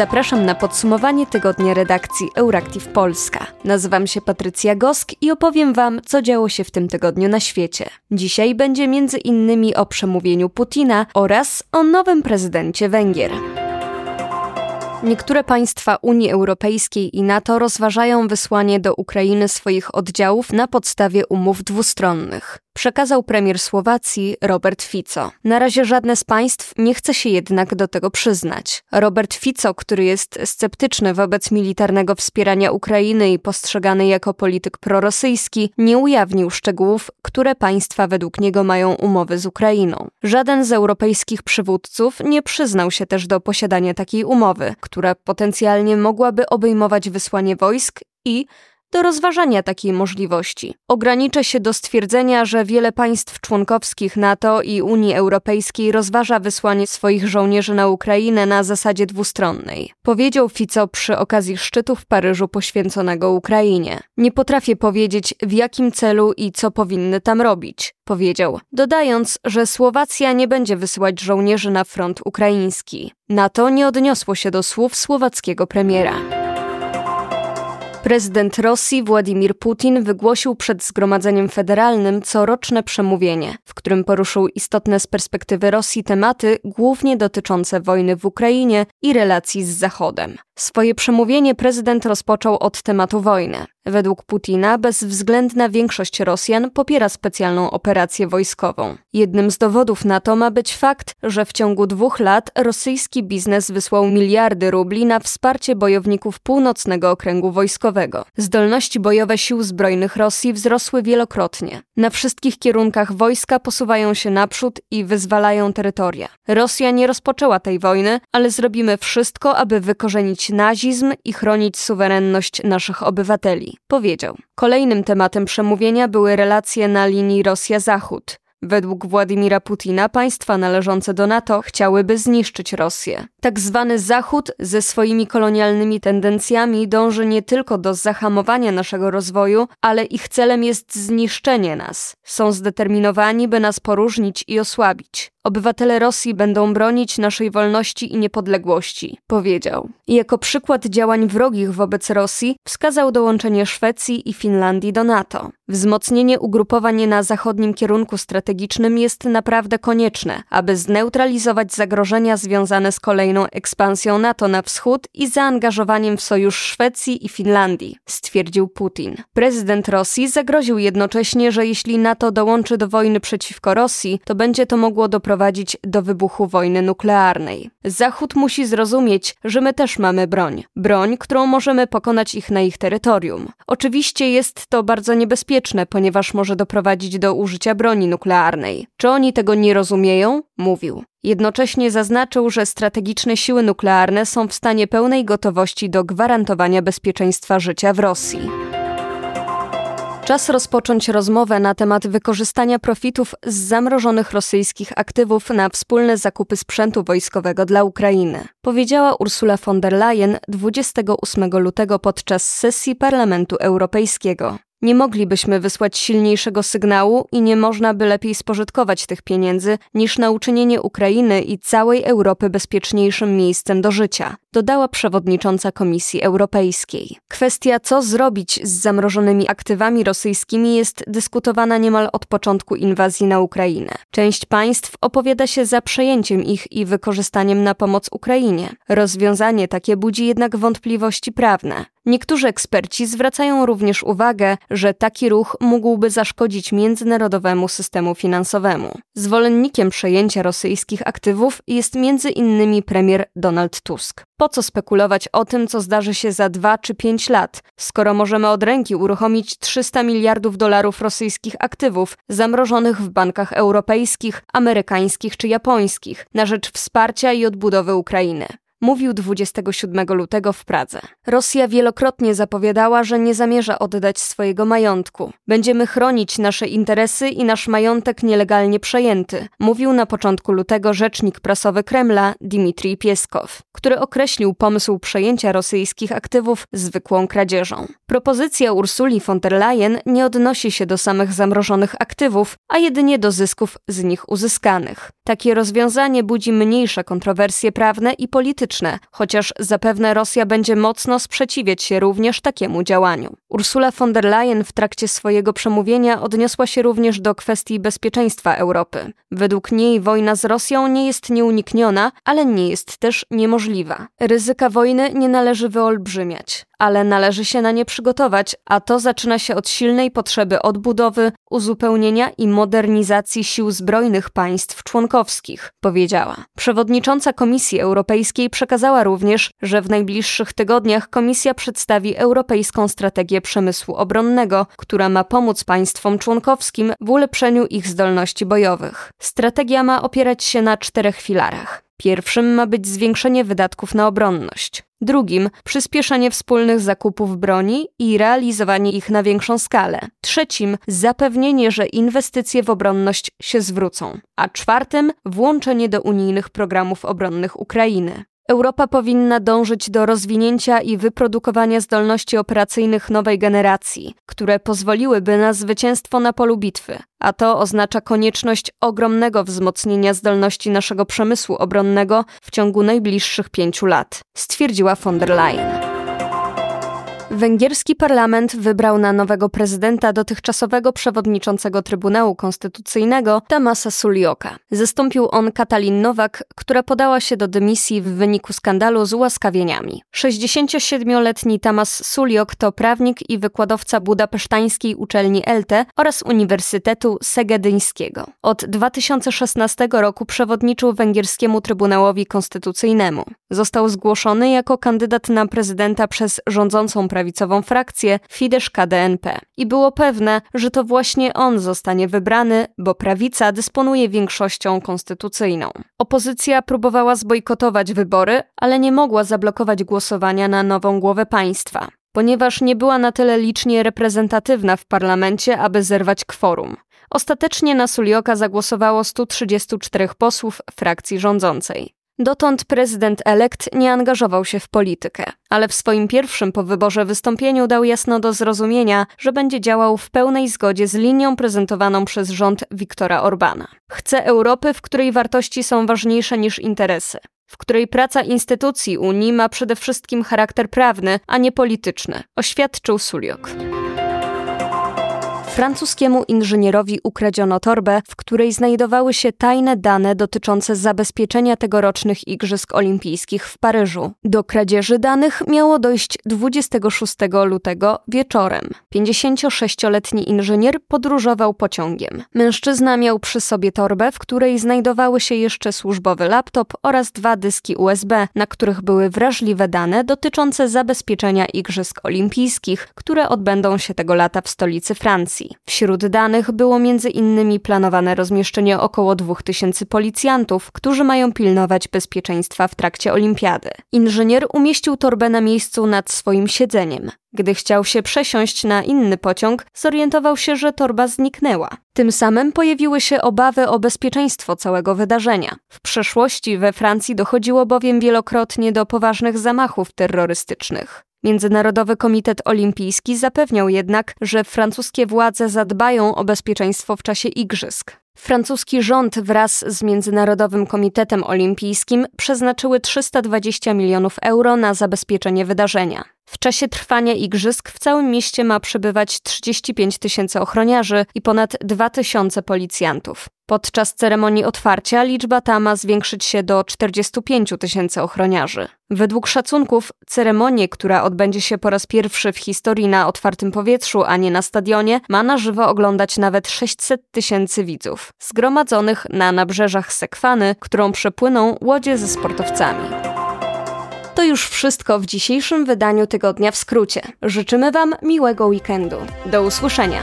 Zapraszam na podsumowanie tygodnia redakcji Euractiv Polska. Nazywam się Patrycja Gosk i opowiem Wam, co działo się w tym tygodniu na świecie. Dzisiaj będzie między innymi o przemówieniu Putina oraz o nowym prezydencie Węgier. Niektóre państwa Unii Europejskiej i NATO rozważają wysłanie do Ukrainy swoich oddziałów na podstawie umów dwustronnych przekazał premier Słowacji Robert Fico. Na razie żadne z państw nie chce się jednak do tego przyznać. Robert Fico, który jest sceptyczny wobec militarnego wspierania Ukrainy i postrzegany jako polityk prorosyjski, nie ujawnił szczegółów, które państwa według niego mają umowy z Ukrainą. Żaden z europejskich przywódców nie przyznał się też do posiadania takiej umowy, która potencjalnie mogłaby obejmować wysłanie wojsk i do rozważania takiej możliwości. Ograniczę się do stwierdzenia, że wiele państw członkowskich NATO i Unii Europejskiej rozważa wysłanie swoich żołnierzy na Ukrainę na zasadzie dwustronnej. Powiedział Fico przy okazji szczytu w Paryżu poświęconego Ukrainie. Nie potrafię powiedzieć w jakim celu i co powinny tam robić, powiedział, dodając, że Słowacja nie będzie wysyłać żołnierzy na front ukraiński. NATO nie odniosło się do słów słowackiego premiera. Prezydent Rosji Władimir Putin wygłosił przed Zgromadzeniem Federalnym coroczne przemówienie, w którym poruszył istotne z perspektywy Rosji tematy, głównie dotyczące wojny w Ukrainie i relacji z Zachodem. Swoje przemówienie prezydent rozpoczął od tematu wojny. Według Putina bezwzględna większość Rosjan popiera specjalną operację wojskową. Jednym z dowodów na to ma być fakt, że w ciągu dwóch lat rosyjski biznes wysłał miliardy rubli na wsparcie bojowników północnego okręgu wojskowego. Zdolności bojowe sił zbrojnych Rosji wzrosły wielokrotnie. Na wszystkich kierunkach wojska posuwają się naprzód i wyzwalają terytoria. Rosja nie rozpoczęła tej wojny, ale zrobimy wszystko, aby wykorzenić nazizm i chronić suwerenność naszych obywateli, powiedział. Kolejnym tematem przemówienia były relacje na linii Rosja-Zachód. Według Władimira Putina państwa należące do NATO chciałyby zniszczyć Rosję. Tak zwany Zachód ze swoimi kolonialnymi tendencjami dąży nie tylko do zahamowania naszego rozwoju, ale ich celem jest zniszczenie nas. Są zdeterminowani, by nas poróżnić i osłabić. Obywatele Rosji będą bronić naszej wolności i niepodległości, powiedział. I jako przykład działań wrogich wobec Rosji wskazał dołączenie Szwecji i Finlandii do NATO. Wzmocnienie ugrupowań na zachodnim kierunku strategicznym jest naprawdę konieczne, aby zneutralizować zagrożenia związane z kolejną ekspansją NATO na wschód i zaangażowaniem w sojusz Szwecji i Finlandii, stwierdził Putin. Prezydent Rosji zagroził jednocześnie, że jeśli NATO dołączy do wojny przeciwko Rosji, to będzie to mogło doprowadzić doprowadzić do wybuchu wojny nuklearnej. Zachód musi zrozumieć, że my też mamy broń. Broń, którą możemy pokonać ich na ich terytorium. Oczywiście jest to bardzo niebezpieczne, ponieważ może doprowadzić do użycia broni nuklearnej. Czy oni tego nie rozumieją? Mówił. Jednocześnie zaznaczył, że strategiczne siły nuklearne są w stanie pełnej gotowości do gwarantowania bezpieczeństwa życia w Rosji. Czas rozpocząć rozmowę na temat wykorzystania profitów z zamrożonych rosyjskich aktywów na wspólne zakupy sprzętu wojskowego dla Ukrainy, powiedziała Ursula von der Leyen 28 lutego podczas sesji Parlamentu Europejskiego. Nie moglibyśmy wysłać silniejszego sygnału i nie można by lepiej spożytkować tych pieniędzy niż na uczynienie Ukrainy i całej Europy bezpieczniejszym miejscem do życia, dodała przewodnicząca Komisji Europejskiej. Kwestia, co zrobić z zamrożonymi aktywami rosyjskimi, jest dyskutowana niemal od początku inwazji na Ukrainę. Część państw opowiada się za przejęciem ich i wykorzystaniem na pomoc Ukrainie. Rozwiązanie takie budzi jednak wątpliwości prawne. Niektórzy eksperci zwracają również uwagę, że taki ruch mógłby zaszkodzić międzynarodowemu systemu finansowemu. Zwolennikiem przejęcia rosyjskich aktywów jest między innymi premier Donald Tusk. Po co spekulować o tym, co zdarzy się za dwa czy pięć lat, skoro możemy od ręki uruchomić 300 miliardów dolarów rosyjskich aktywów zamrożonych w bankach europejskich, amerykańskich czy japońskich na rzecz wsparcia i odbudowy Ukrainy? Mówił 27 lutego w Pradze. Rosja wielokrotnie zapowiadała, że nie zamierza oddać swojego majątku. Będziemy chronić nasze interesy i nasz majątek nielegalnie przejęty, mówił na początku lutego rzecznik prasowy Kremla Dmitrij Pieskow, który określił pomysł przejęcia rosyjskich aktywów zwykłą kradzieżą. Propozycja Ursuli von der Leyen nie odnosi się do samych zamrożonych aktywów, a jedynie do zysków z nich uzyskanych. Takie rozwiązanie budzi mniejsze kontrowersje prawne i polityczne dyplomatyczne, chociaż zapewne Rosja będzie mocno sprzeciwiać się również takiemu działaniu. Ursula von der Leyen w trakcie swojego przemówienia odniosła się również do kwestii bezpieczeństwa Europy. Według niej wojna z Rosją nie jest nieunikniona, ale nie jest też niemożliwa. Ryzyka wojny nie należy wyolbrzymiać ale należy się na nie przygotować, a to zaczyna się od silnej potrzeby odbudowy, uzupełnienia i modernizacji sił zbrojnych państw członkowskich, powiedziała. Przewodnicząca Komisji Europejskiej przekazała również, że w najbliższych tygodniach Komisja przedstawi Europejską Strategię Przemysłu Obronnego, która ma pomóc państwom członkowskim w ulepszeniu ich zdolności bojowych. Strategia ma opierać się na czterech filarach. Pierwszym ma być zwiększenie wydatków na obronność. Drugim przyspieszenie wspólnych zakupów broni i realizowanie ich na większą skalę. Trzecim zapewnienie, że inwestycje w obronność się zwrócą. A czwartym włączenie do unijnych programów obronnych Ukrainy. Europa powinna dążyć do rozwinięcia i wyprodukowania zdolności operacyjnych nowej generacji, które pozwoliłyby na zwycięstwo na polu bitwy, a to oznacza konieczność ogromnego wzmocnienia zdolności naszego przemysłu obronnego w ciągu najbliższych pięciu lat, stwierdziła von der Leyen. Węgierski parlament wybrał na nowego prezydenta dotychczasowego przewodniczącego Trybunału Konstytucyjnego Tamasa Sulioka. Zastąpił on Katalin Nowak, która podała się do dymisji w wyniku skandalu z ułaskawieniami. 67-letni Tamas Suliok to prawnik i wykładowca budapesztańskiej uczelni ELTE oraz Uniwersytetu Segedyńskiego. Od 2016 roku przewodniczył węgierskiemu Trybunałowi Konstytucyjnemu. Został zgłoszony jako kandydat na prezydenta przez rządzącą prawicową frakcję Fidesz-KDNP. I było pewne, że to właśnie on zostanie wybrany, bo prawica dysponuje większością konstytucyjną. Opozycja próbowała zbojkotować wybory, ale nie mogła zablokować głosowania na nową głowę państwa ponieważ nie była na tyle licznie reprezentatywna w parlamencie, aby zerwać kworum. Ostatecznie na Sulioka zagłosowało 134 posłów frakcji rządzącej. Dotąd prezydent elekt nie angażował się w politykę, ale w swoim pierwszym po wyborze wystąpieniu dał jasno do zrozumienia, że będzie działał w pełnej zgodzie z linią prezentowaną przez rząd Viktora Orbana. Chce Europy, w której wartości są ważniejsze niż interesy, w której praca instytucji Unii ma przede wszystkim charakter prawny, a nie polityczny, oświadczył Suliok. Francuskiemu inżynierowi ukradziono torbę, w której znajdowały się tajne dane dotyczące zabezpieczenia tegorocznych Igrzysk Olimpijskich w Paryżu. Do kradzieży danych miało dojść 26 lutego wieczorem. 56-letni inżynier podróżował pociągiem. Mężczyzna miał przy sobie torbę, w której znajdowały się jeszcze służbowy laptop oraz dwa dyski USB, na których były wrażliwe dane dotyczące zabezpieczenia Igrzysk Olimpijskich, które odbędą się tego lata w stolicy Francji. Wśród danych było innymi planowane rozmieszczenie około 2000 policjantów, którzy mają pilnować bezpieczeństwa w trakcie olimpiady. Inżynier umieścił torbę na miejscu nad swoim siedzeniem. Gdy chciał się przesiąść na inny pociąg, zorientował się, że torba zniknęła. Tym samym pojawiły się obawy o bezpieczeństwo całego wydarzenia. W przeszłości we Francji dochodziło bowiem wielokrotnie do poważnych zamachów terrorystycznych. Międzynarodowy Komitet Olimpijski zapewniał jednak, że francuskie władze zadbają o bezpieczeństwo w czasie igrzysk. Francuski rząd wraz z Międzynarodowym Komitetem Olimpijskim przeznaczyły 320 milionów euro na zabezpieczenie wydarzenia. W czasie trwania igrzysk w całym mieście ma przebywać 35 tysięcy ochroniarzy i ponad 2 tysiące policjantów. Podczas ceremonii otwarcia liczba ta ma zwiększyć się do 45 tysięcy ochroniarzy. Według szacunków ceremonię, która odbędzie się po raz pierwszy w historii na otwartym powietrzu, a nie na stadionie, ma na żywo oglądać nawet 600 tysięcy widzów, zgromadzonych na nabrzeżach Sekwany, którą przepłyną łodzie ze sportowcami. To już wszystko w dzisiejszym wydaniu Tygodnia w Skrócie. Życzymy Wam miłego weekendu. Do usłyszenia.